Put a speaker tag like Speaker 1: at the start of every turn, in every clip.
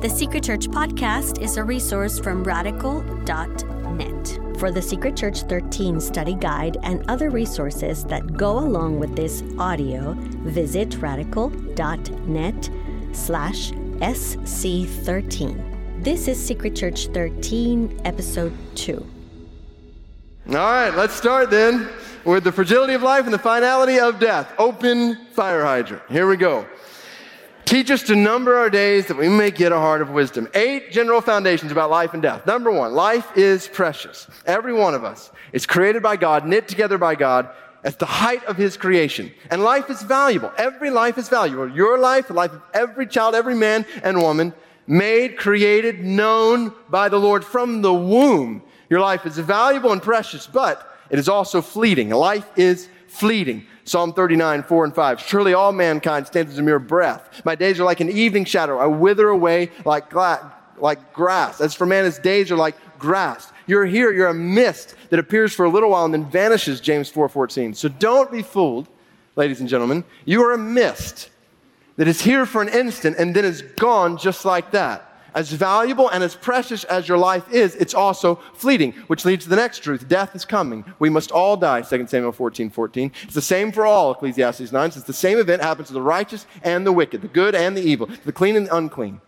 Speaker 1: The Secret Church podcast is a resource from radical.net. For the Secret Church 13 study guide and other resources that go along with this audio, visit radical.net slash SC13. This is Secret Church 13, episode 2.
Speaker 2: All right, let's start then with the fragility of life and the finality of death. Open fire hydrant. Here we go. Teach us to number our days that we may get a heart of wisdom. Eight general foundations about life and death. Number one, life is precious. Every one of us is created by God, knit together by God at the height of His creation. And life is valuable. Every life is valuable. Your life, the life of every child, every man and woman, made, created, known by the Lord from the womb. Your life is valuable and precious, but it is also fleeting. Life is fleeting. Psalm 39, 4 and 5. Surely all mankind stands as a mere breath. My days are like an evening shadow. I wither away like, gla- like grass. As for man, his days are like grass. You're here, you're a mist that appears for a little while and then vanishes, James 4, 14. So don't be fooled, ladies and gentlemen. You are a mist that is here for an instant and then is gone just like that as valuable and as precious as your life is, it's also fleeting, which leads to the next truth. Death is coming. We must all die, 2 Samuel 14, 14. It's the same for all, Ecclesiastes 9. It's the same event happens to the righteous and the wicked, the good and the evil, the clean and the unclean.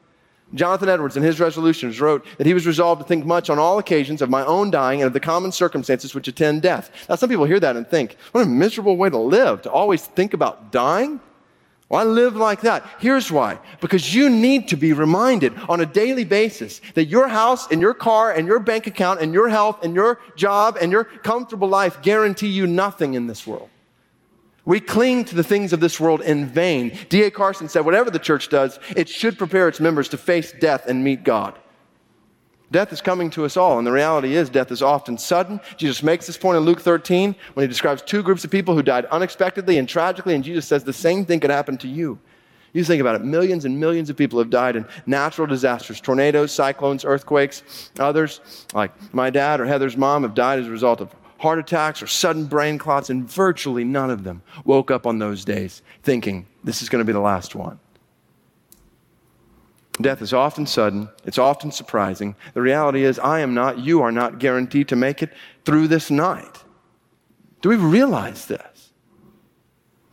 Speaker 2: Jonathan Edwards, in his resolutions, wrote that he was resolved to think much on all occasions of my own dying and of the common circumstances which attend death. Now, some people hear that and think, what a miserable way to live, to always think about dying. Well, I live like that. Here's why. Because you need to be reminded on a daily basis that your house and your car and your bank account and your health and your job and your comfortable life guarantee you nothing in this world. We cling to the things of this world in vain. D.A. Carson said, whatever the church does, it should prepare its members to face death and meet God. Death is coming to us all, and the reality is death is often sudden. Jesus makes this point in Luke 13 when he describes two groups of people who died unexpectedly and tragically, and Jesus says the same thing could happen to you. You think about it millions and millions of people have died in natural disasters tornadoes, cyclones, earthquakes. Others, like my dad or Heather's mom, have died as a result of heart attacks or sudden brain clots, and virtually none of them woke up on those days thinking this is going to be the last one. Death is often sudden, it's often surprising. The reality is, I am not, you are not guaranteed to make it through this night. Do we realize this?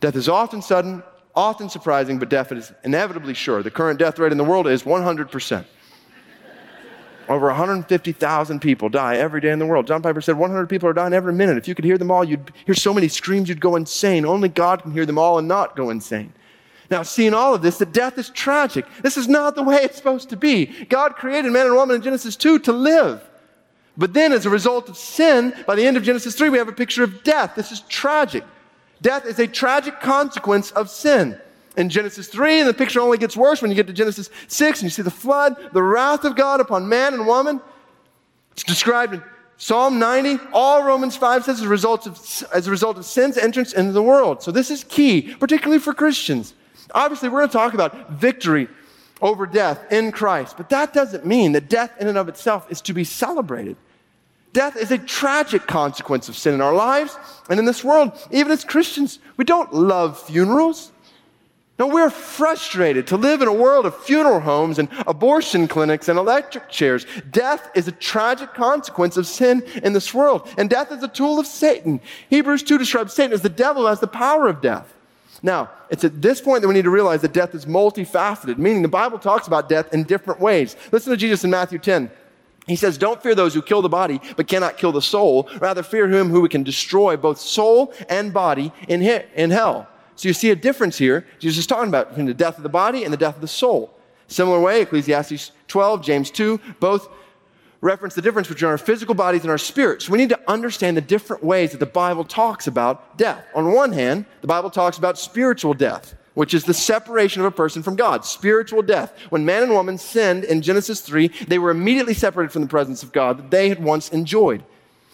Speaker 2: Death is often sudden, often surprising, but death is inevitably sure. The current death rate in the world is 100%. Over 150,000 people die every day in the world. John Piper said 100 people are dying every minute. If you could hear them all, you'd hear so many screams, you'd go insane. Only God can hear them all and not go insane. Now, seeing all of this, that death is tragic. This is not the way it's supposed to be. God created man and woman in Genesis 2 to live. But then, as a result of sin, by the end of Genesis 3, we have a picture of death. This is tragic. Death is a tragic consequence of sin. In Genesis 3, and the picture only gets worse when you get to Genesis 6 and you see the flood, the wrath of God upon man and woman. It's described in Psalm 90, all Romans 5 says as a result of, as a result of sin's entrance into the world. So this is key, particularly for Christians. Obviously, we're going to talk about victory over death in Christ, but that doesn't mean that death in and of itself is to be celebrated. Death is a tragic consequence of sin in our lives and in this world. Even as Christians, we don't love funerals. No, we're frustrated to live in a world of funeral homes and abortion clinics and electric chairs. Death is a tragic consequence of sin in this world, and death is a tool of Satan. Hebrews 2 describes Satan as the devil has the power of death. Now, it's at this point that we need to realize that death is multifaceted, meaning the Bible talks about death in different ways. Listen to Jesus in Matthew 10. He says, Don't fear those who kill the body, but cannot kill the soul. Rather, fear him who can destroy both soul and body in, in hell. So you see a difference here. Jesus is talking about between the death of the body and the death of the soul. Similar way, Ecclesiastes 12, James 2, both reference the difference between our physical bodies and our spirits. We need to understand the different ways that the Bible talks about death. On one hand, the Bible talks about spiritual death, which is the separation of a person from God. Spiritual death. When man and woman sinned in Genesis 3, they were immediately separated from the presence of God that they had once enjoyed.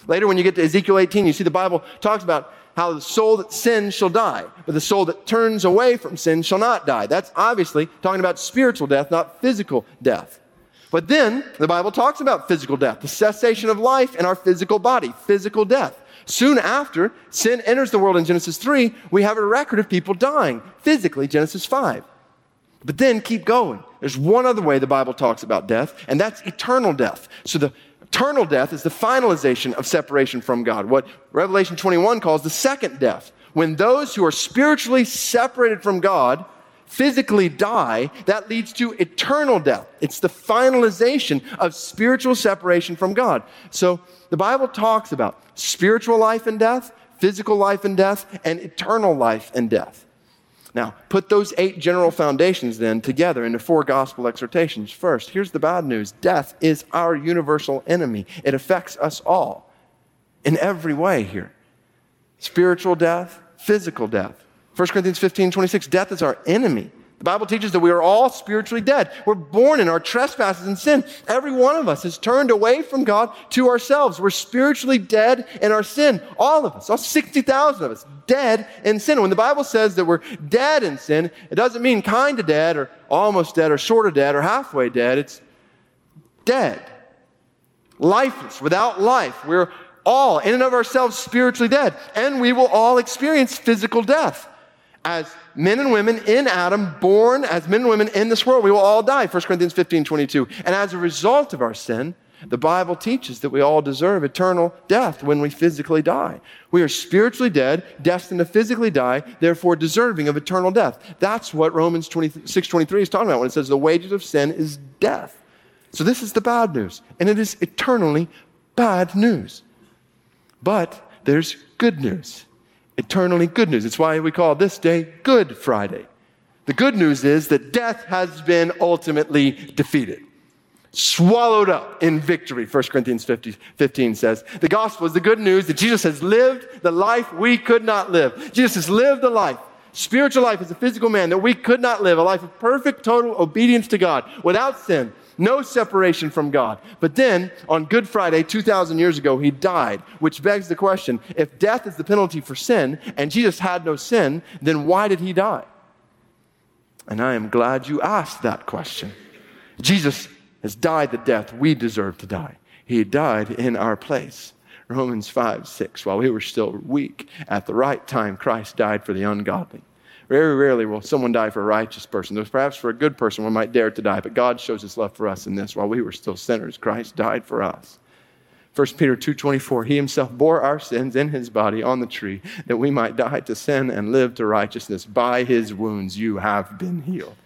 Speaker 2: Later, when you get to Ezekiel 18, you see the Bible talks about how the soul that sins shall die, but the soul that turns away from sin shall not die. That's obviously talking about spiritual death, not physical death. But then the Bible talks about physical death, the cessation of life in our physical body, physical death. Soon after sin enters the world in Genesis 3, we have a record of people dying physically, Genesis 5. But then keep going. there's one other way the Bible talks about death, and that's eternal death. So the eternal death is the finalization of separation from God. What Revelation 21 calls the second death. When those who are spiritually separated from God physically die, that leads to eternal death. It's the finalization of spiritual separation from God. So the Bible talks about spiritual life and death, physical life and death, and eternal life and death. Now, put those eight general foundations then together into four gospel exhortations. First, here's the bad news death is our universal enemy, it affects us all in every way here spiritual death, physical death. 1 Corinthians 15 26, death is our enemy. The Bible teaches that we are all spiritually dead. We're born in our trespasses and sin. Every one of us has turned away from God to ourselves. We're spiritually dead in our sin. All of us, all 60,000 of us, dead in sin. When the Bible says that we're dead in sin, it doesn't mean kind of dead or almost dead or sort of dead or halfway dead. It's dead, lifeless, without life. We're all, in and of ourselves, spiritually dead. And we will all experience physical death as men and women in Adam, born as men and women in this world, we will all die. 1 Corinthians 15 22. And as a result of our sin, the Bible teaches that we all deserve eternal death when we physically die. We are spiritually dead, destined to physically die, therefore deserving of eternal death. That's what Romans 26 23 is talking about when it says the wages of sin is death. So this is the bad news, and it is eternally bad news. But there's good news eternally good news. It's why we call this day Good Friday. The good news is that death has been ultimately defeated, swallowed up in victory. 1 Corinthians 50, 15 says. The gospel is the good news that Jesus has lived the life we could not live. Jesus has lived the life, spiritual life as a physical man that we could not live, a life of perfect, total obedience to God without sin, no separation from God. But then, on Good Friday, 2,000 years ago, he died, which begs the question if death is the penalty for sin, and Jesus had no sin, then why did he die? And I am glad you asked that question. Jesus has died the death we deserve to die. He died in our place. Romans 5 6. While we were still weak, at the right time, Christ died for the ungodly. Very rarely will someone die for a righteous person. Though perhaps for a good person one might dare to die, but God shows his love for us in this. While we were still sinners, Christ died for us. 1 Peter 2:24 He himself bore our sins in his body on the tree that we might die to sin and live to righteousness by his wounds you have been healed.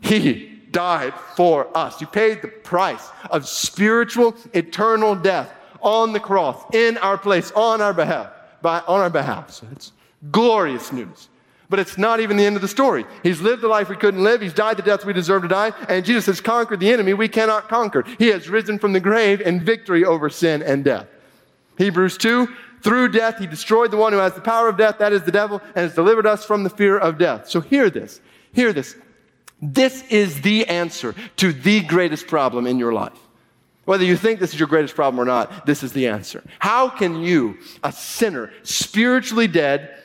Speaker 2: He died for us. He paid the price of spiritual eternal death on the cross in our place on our behalf by on our behalf. So it's glorious news. But it's not even the end of the story. He's lived the life we couldn't live. He's died the death we deserve to die. And Jesus has conquered the enemy we cannot conquer. He has risen from the grave in victory over sin and death. Hebrews 2 through death, he destroyed the one who has the power of death, that is the devil, and has delivered us from the fear of death. So hear this. Hear this. This is the answer to the greatest problem in your life. Whether you think this is your greatest problem or not, this is the answer. How can you, a sinner, spiritually dead,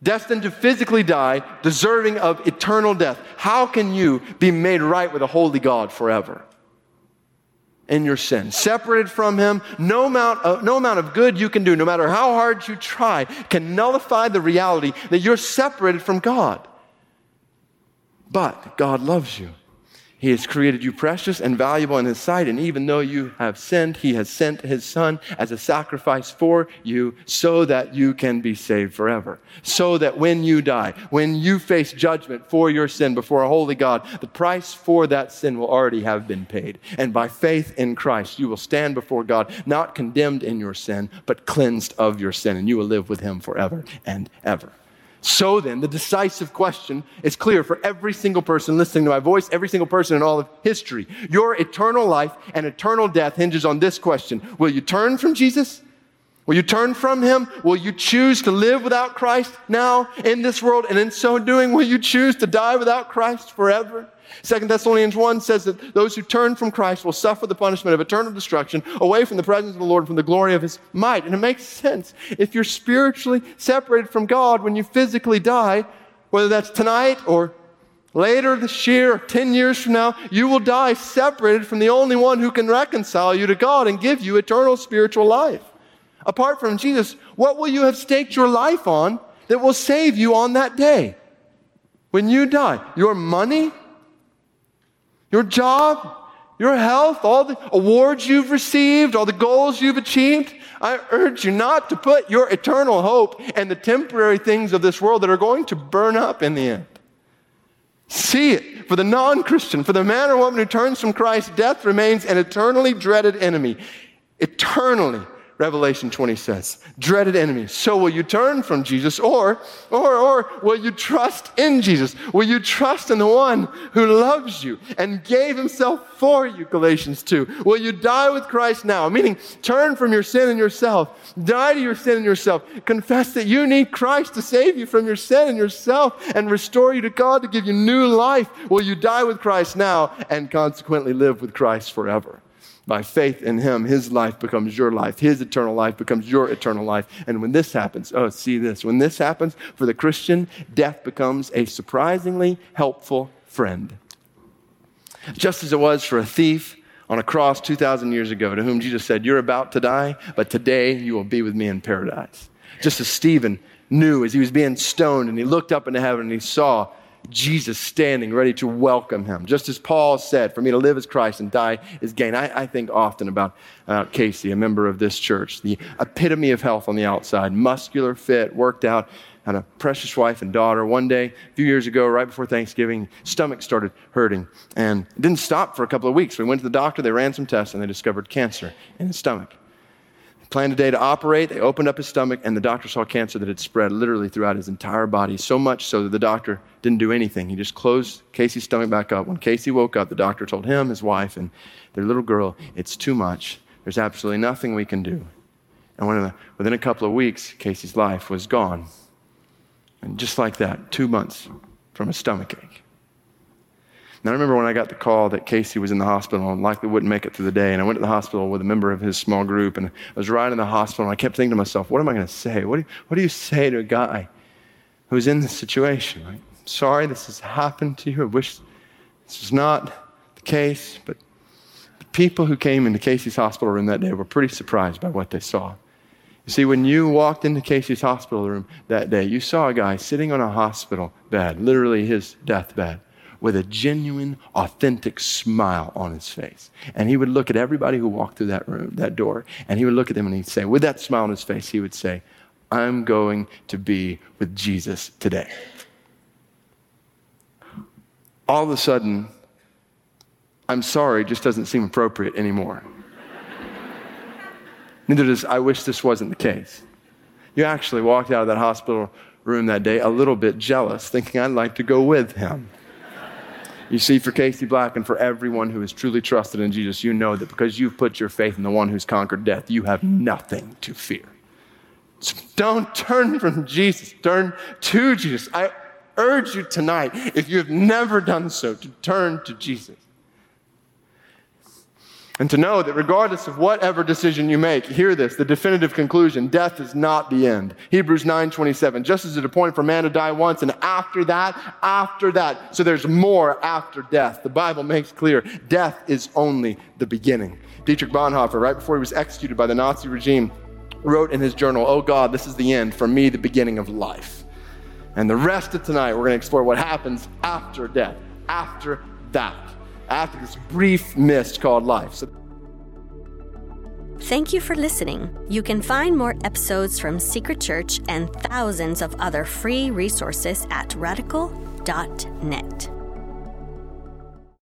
Speaker 2: destined to physically die, deserving of eternal death. How can you be made right with a holy God forever? In your sin, separated from Him, no amount, of, no amount of good you can do, no matter how hard you try, can nullify the reality that you're separated from God. But God loves you. He has created you precious and valuable in His sight, and even though you have sinned, He has sent His Son as a sacrifice for you so that you can be saved forever. So that when you die, when you face judgment for your sin before a holy God, the price for that sin will already have been paid. And by faith in Christ, you will stand before God, not condemned in your sin, but cleansed of your sin, and you will live with Him forever and ever. So then, the decisive question is clear for every single person listening to my voice, every single person in all of history. Your eternal life and eternal death hinges on this question Will you turn from Jesus? Will you turn from him? Will you choose to live without Christ now in this world? And in so doing, will you choose to die without Christ forever? Second Thessalonians 1 says that those who turn from Christ will suffer the punishment of eternal destruction away from the presence of the Lord, from the glory of his might. And it makes sense. If you're spiritually separated from God when you physically die, whether that's tonight or later this year or 10 years from now, you will die separated from the only one who can reconcile you to God and give you eternal spiritual life. Apart from Jesus, what will you have staked your life on that will save you on that day? When you die, your money, your job, your health, all the awards you've received, all the goals you've achieved. I urge you not to put your eternal hope and the temporary things of this world that are going to burn up in the end. See it. For the non Christian, for the man or woman who turns from Christ, death remains an eternally dreaded enemy. Eternally Revelation 20 says, dreaded enemy. So will you turn from Jesus or, or, or will you trust in Jesus? Will you trust in the one who loves you and gave himself for you? Galatians 2. Will you die with Christ now? Meaning turn from your sin and yourself. Die to your sin and yourself. Confess that you need Christ to save you from your sin and yourself and restore you to God to give you new life. Will you die with Christ now and consequently live with Christ forever? By faith in Him, His life becomes your life. His eternal life becomes your eternal life. And when this happens, oh, see this. When this happens for the Christian, death becomes a surprisingly helpful friend. Just as it was for a thief on a cross 2,000 years ago, to whom Jesus said, You're about to die, but today you will be with me in paradise. Just as Stephen knew as he was being stoned and he looked up into heaven and he saw Jesus standing ready to welcome him. Just as Paul said, for me to live as Christ and die is gain. I, I think often about uh, Casey, a member of this church, the epitome of health on the outside, muscular, fit, worked out, had a precious wife and daughter. One day, a few years ago, right before Thanksgiving, stomach started hurting and didn't stop for a couple of weeks. We went to the doctor, they ran some tests, and they discovered cancer in his stomach planned a day to operate. They opened up his stomach, and the doctor saw cancer that had spread literally throughout his entire body, so much so that the doctor didn't do anything. He just closed Casey's stomach back up. When Casey woke up, the doctor told him, his wife, and their little girl, It's too much. There's absolutely nothing we can do. And within a couple of weeks, Casey's life was gone. And just like that, two months from a stomach ache. And I remember when I got the call that Casey was in the hospital and likely wouldn't make it through the day. And I went to the hospital with a member of his small group. And I was riding in the hospital. And I kept thinking to myself, what am I going to say? What do, you, what do you say to a guy who's in this situation? Like, sorry this has happened to you. I wish this was not the case. But the people who came into Casey's hospital room that day were pretty surprised by what they saw. You see, when you walked into Casey's hospital room that day, you saw a guy sitting on a hospital bed, literally his deathbed with a genuine, authentic smile on his face. And he would look at everybody who walked through that room, that door, and he would look at them and he'd say, with that smile on his face, he would say, I'm going to be with Jesus today. All of a sudden, I'm sorry just doesn't seem appropriate anymore. Neither does I wish this wasn't the case. You actually walked out of that hospital room that day a little bit jealous, thinking I'd like to go with him. You see, for Casey Black and for everyone who has truly trusted in Jesus, you know that because you've put your faith in the one who's conquered death, you have nothing to fear. So don't turn from Jesus, turn to Jesus. I urge you tonight, if you have never done so, to turn to Jesus. And to know that regardless of whatever decision you make, hear this, the definitive conclusion, death is not the end. Hebrews 9:27, just as it appointed for man to die once and after that, after that. So there's more after death. The Bible makes clear death is only the beginning. Dietrich Bonhoeffer, right before he was executed by the Nazi regime, wrote in his journal, "Oh God, this is the end, for me the beginning of life." And the rest of tonight we're going to explore what happens after death, after that after this brief mist called life. So-
Speaker 1: Thank you for listening. You can find more episodes from Secret Church and thousands of other free resources at radical.net.